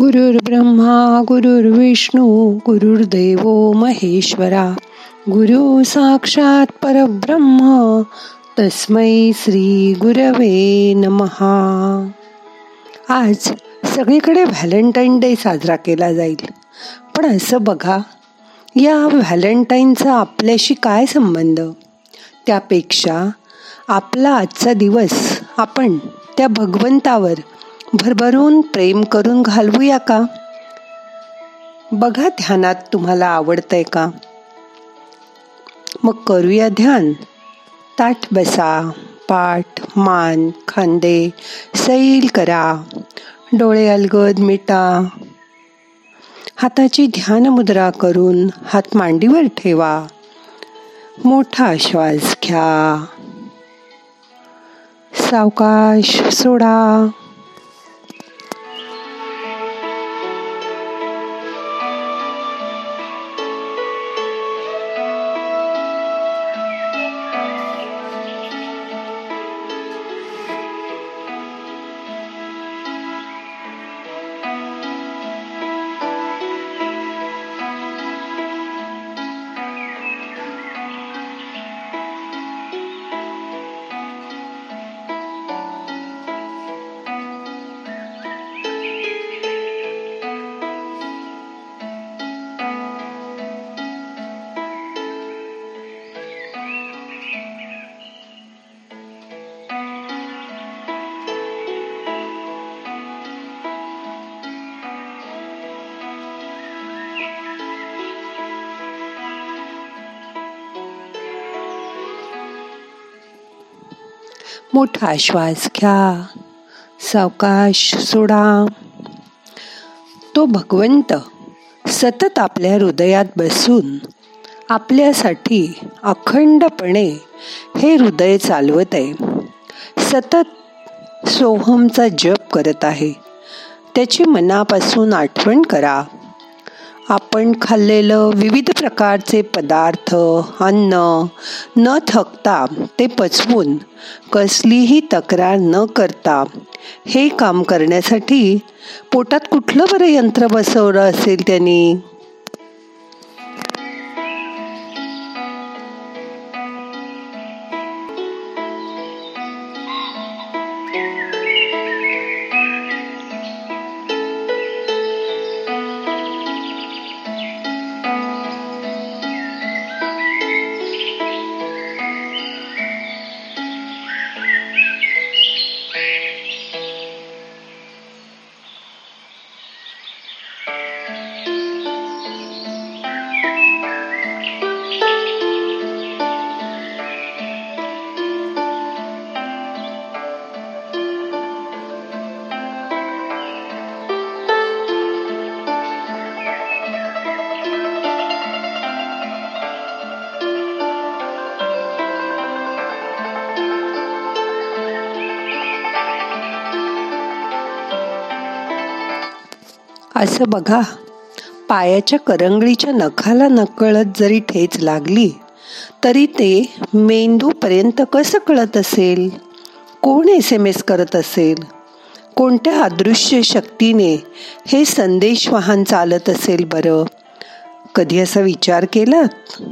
गुरुर् ब्रह्मा गुरुर्विष्णू गुरुर्देव महेश्वरा. गुरु साक्षात परब्रह्म तस्मै श्री गुरवे नमहा आज सगळीकडे व्हॅलेंटाईन डे साजरा केला जाईल. पण असं बघा या व्हॅलेंटाईनचा आपल्याशी काय संबंध? त्यापेक्षा आपला आजचा दिवस आपण त्या भगवंतावर भरभरून प्रेम करून घालवूया का? बघा ध्यानात तुम्हाला आवडतंय का? मग करूया ध्यान. ताठ बसा पाठ मान खांदे सैल करा डोळे अलगद मिटा. हाताची ध्यान मुद्रा करून हात मांडीवर ठेवा. मोठा श्वास घ्या. सावकाश सोडा. मोठा श्वास घ्या. सावकाश सोडा. तो भगवंत सतत आपल्या हृदयात बसून आपल्यासाठी अखंडपणे हे हृदय चालवत आहे. सतत सोहमचा जप करत आहे. त्याची मनापासून आठवण करा. आपण खाल्लेलं विविध प्रकारचे पदार्थ अन्न न थकता ते पचवून कसलीही तक्रार न करता हे काम करण्यासाठी पोटात कुठलं बरं यंत्र बसवलं असेल त्यांनी? असं बघा. पायाच्या करंगळीच्या नखाला नकळत जरी ठेच लागली तरी ते मेंदूपर्यंत कसं कळत असेल? कोण एस एम एस करत असेल? कोणत्या अदृश्य शक्तीने हे संदेश वाहन चालत असेल बरं? कधी असा विचार केलात?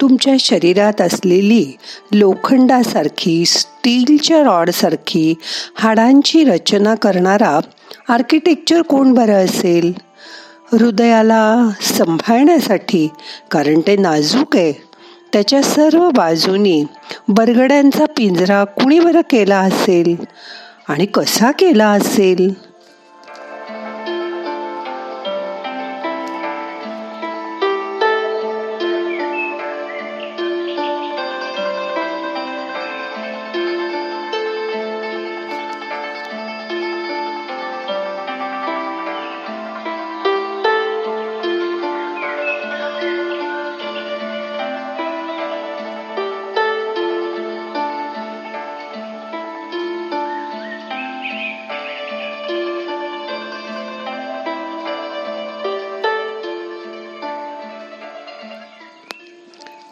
तुमच्या शरीरात असलेली लोखंडासारखी स्टीलच्या रॉडसारखी हाडांची रचना करणारा आर्किटेक्चर कोण बरं असेल? हृदयाला सांभाळण्यासाठी कारण ते नाजूक आहे. त्याच्या सर्व बाजूनी बरगड्यांचा पिंजरा कुणी बरं केला असेल? आणि कसा केला असेल?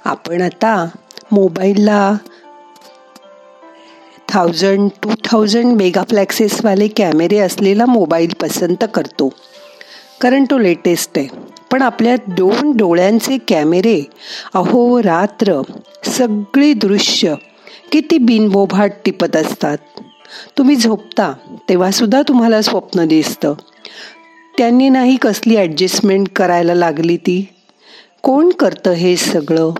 आपण आता मोबाईलला थाउजंड टू थाउजंड मेगाफ्लॅक्सेसवाले कॅमेरे असलेला मोबाईल पसंत करतो. कारण तो लेटेस्ट आहे. पण आपल्या दोन डोळ्यांचे कॅमेरे अहो रात्र सगळी दृश्य किती बिनबोभाट टिपत असतात. तुम्ही झोपता तेव्हासुद्धा तुम्हाला स्वप्न दिसतं. त्यांनी नाही कसली ॲडजस्टमेंट करायला लागली ती? कोण करतं हे सगळं?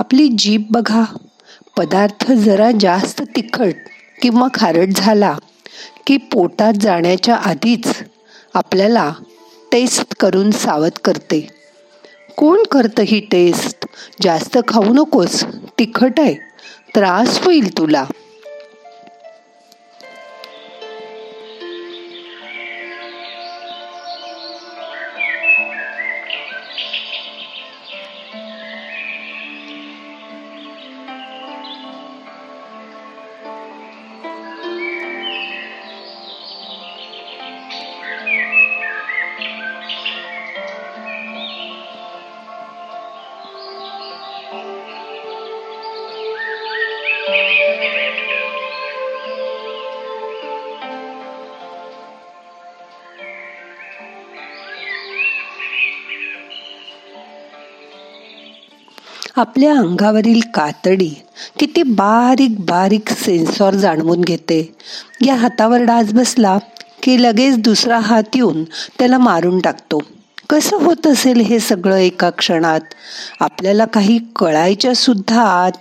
आपली जीभ बघा. पदार्थ जरा जास्त तिखट किंवा खारट झाला की पोटात जाण्याच्या आधीच आपल्याला टेस्ट करून सावध करते. कोण करतं ही टेस्ट जास्त खाऊ नकोस. तिखट आहे. त्रास होईल तुला. आपल्या अंगावरील कातडी किती बारीक बारीक सेन्सॉर जाणवून घेते. या हातावर डास बसला की लगेच दुसरा हात येऊन त्याला मारून टाकतो. कसं होत असेल हे सगळं एका क्षणात? आपल्याला काही कळायच्या सुद्धा आत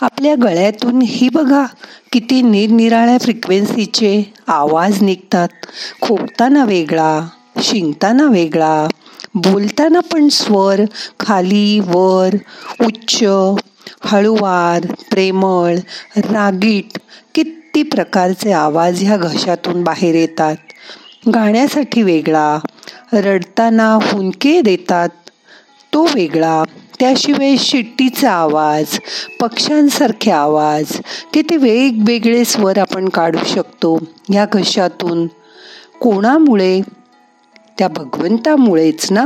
आपल्या गळ्यातून ही बघा किती निरनिराळ्या फ्रिक्वेन्सीचे आवाज निघतात. खोकताना वेगळा शिंकताना वेगळा बोलताना पण स्वर खाली वर उच्च हळुवार प्रेमळ रागीट किती प्रकारचे आवाज ह्या घशातून बाहेर येतात. गाण्यासाठी वेगळा रडताना हुंके देतात तो वेगळा त्याशिवाय शिट्टीचा आवाज पक्ष्यांसारखे आवाज किती वेगवेगळे स्वर आपण काढू शकतो. या घशातून कोणामुळे? त्या भगवंतामुळेच ना?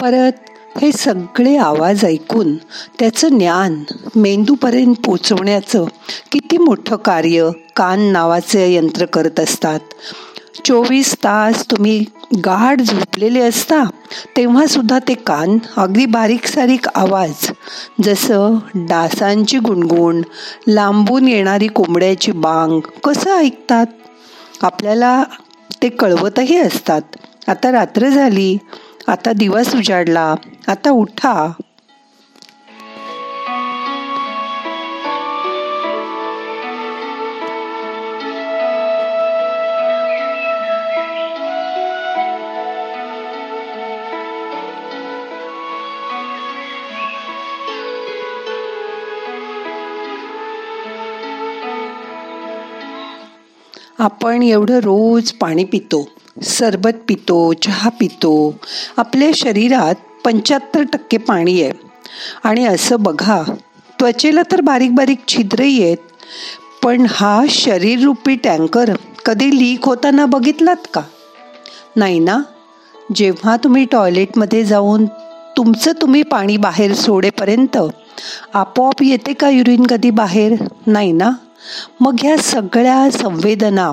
परत हे सगळे आवाज ऐकून त्याचं ज्ञान मेंदूपर्यंत पोचवण्याचं किती मोठं कार्य कान नावाचे यंत्र करत असतात. चोवीस तास तुम्ही गाढ झोपलेले असता तेव्हासुद्धा ते कान अगदी बारीक सारीक आवाज जसं डासांची गुणगुण लांबून येणारी कोंबड्याची बांग कसं ऐकतात? आपल्याला ते कळवतही असतात. आता रात्र झाली. आता दिवस उजाडला. आता उठा. आपण एवढं रोज पाणी पितो. सरबत पितो चहा पितो. आपल्या शरीरात पंच्याहत्तर टक्के पाणी आहे. आणि असं बघा त्वचेला तर बारीक बारीक छिद्रही आहेत पण हा शरीररूपी टँकर कधी लीक होताना बघितलात का? नाही ना? जेव्हा तुम्ही टॉयलेटमध्ये जाऊन तुमचं तुम्ही पाणी बाहेर सोडेपर्यंत आपोआप येते का युरिन कधी बाहेर? नाही ना? मग ह्या सगळ्या संवेदना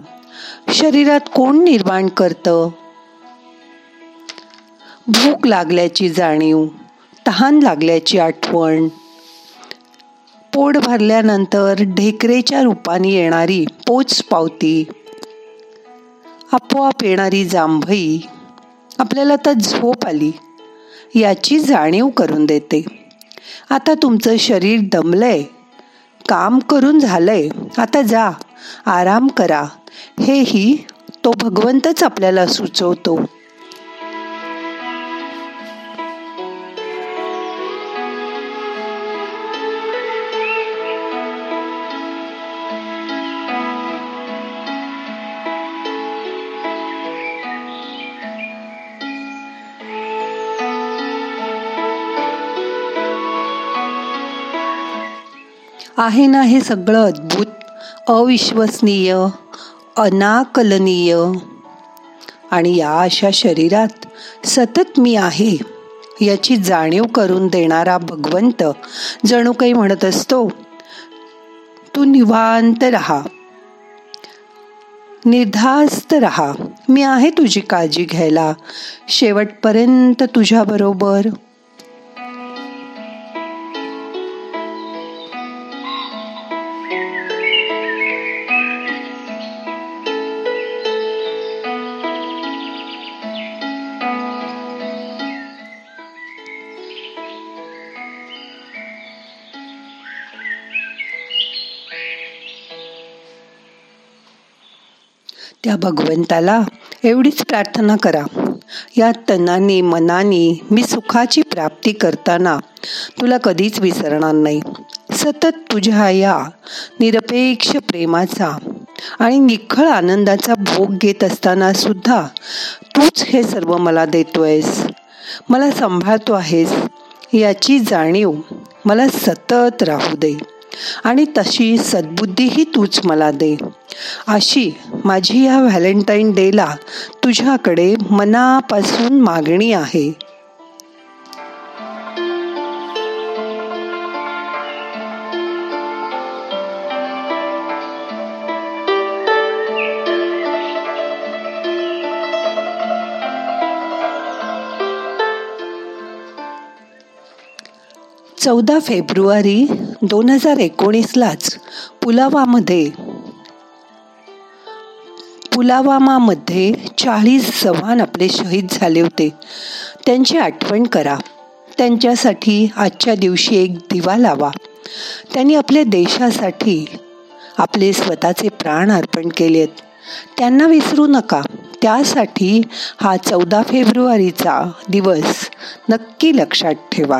शरीरात कोण निर्माण करतं? भूक लागल्याची जाणीव तहान लागल्याची आठवण. पोट भरल्यानंतर ढेकरेच्या रूपाने येणारी पोच पावती. आपोआप येणारी जांभई. आपल्याला तर झोप आली. याची जाणीव करून देते. आता तुमचं शरीर दमलंय. काम करून झालंय. आता जा. आराम करा. हेही तो भगवंतच आपल्याला सुचवतो. आहे ना हे सगळं अद्भुत. अविश्वसनीय अनाकलनीय. आणि या अशा शरीरात सतत मी आहे याची जाणीव करून देणारा भगवंत जणू काही म्हणत असतो तू निवांत राहा. निर्धास्त राहा. मी आहे तुझी काळजी घ्यायला. शेवटपर्यंत तुझ्याबरोबर. त्या भगवंताला एवढीच प्रार्थना करा. या तनाने मनाने मी सुखाची प्राप्ती करताना तुला कधीच विसरणार नाही. सतत तुझ्या या निरपेक्ष प्रेमाचा आणि निखळ आनंदाचा भोग घेत असताना सुद्धा तूच हे सर्व मला देतोयस. मला सांभाळतो आहेस. याची जाणीव मला सतत राहू दे आणि तशी सद्बुद्धीही तूच मला दे. अशी माझी या व्हॅलेंटाईन डेला तुझ्याकडे मनापासून मागणी आहे. चौदा फेब्रुवारी दोन हजार एकोणीसलाच पुलावामध्ये पुलावामामध्ये चाळीस जवान आपले शहीद झाले होते. त्यांची आठवण करा. त्यांच्यासाठी आजच्या दिवशी एक दिवा लावा. त्यांनी आपल्या देशासाठी आपले स्वतःचे प्राण अर्पण केलेत. त्यांना विसरू नका. त्यासाठी हा चौदा फेब्रुवारीचा दिवस नक्की लक्षात ठेवा.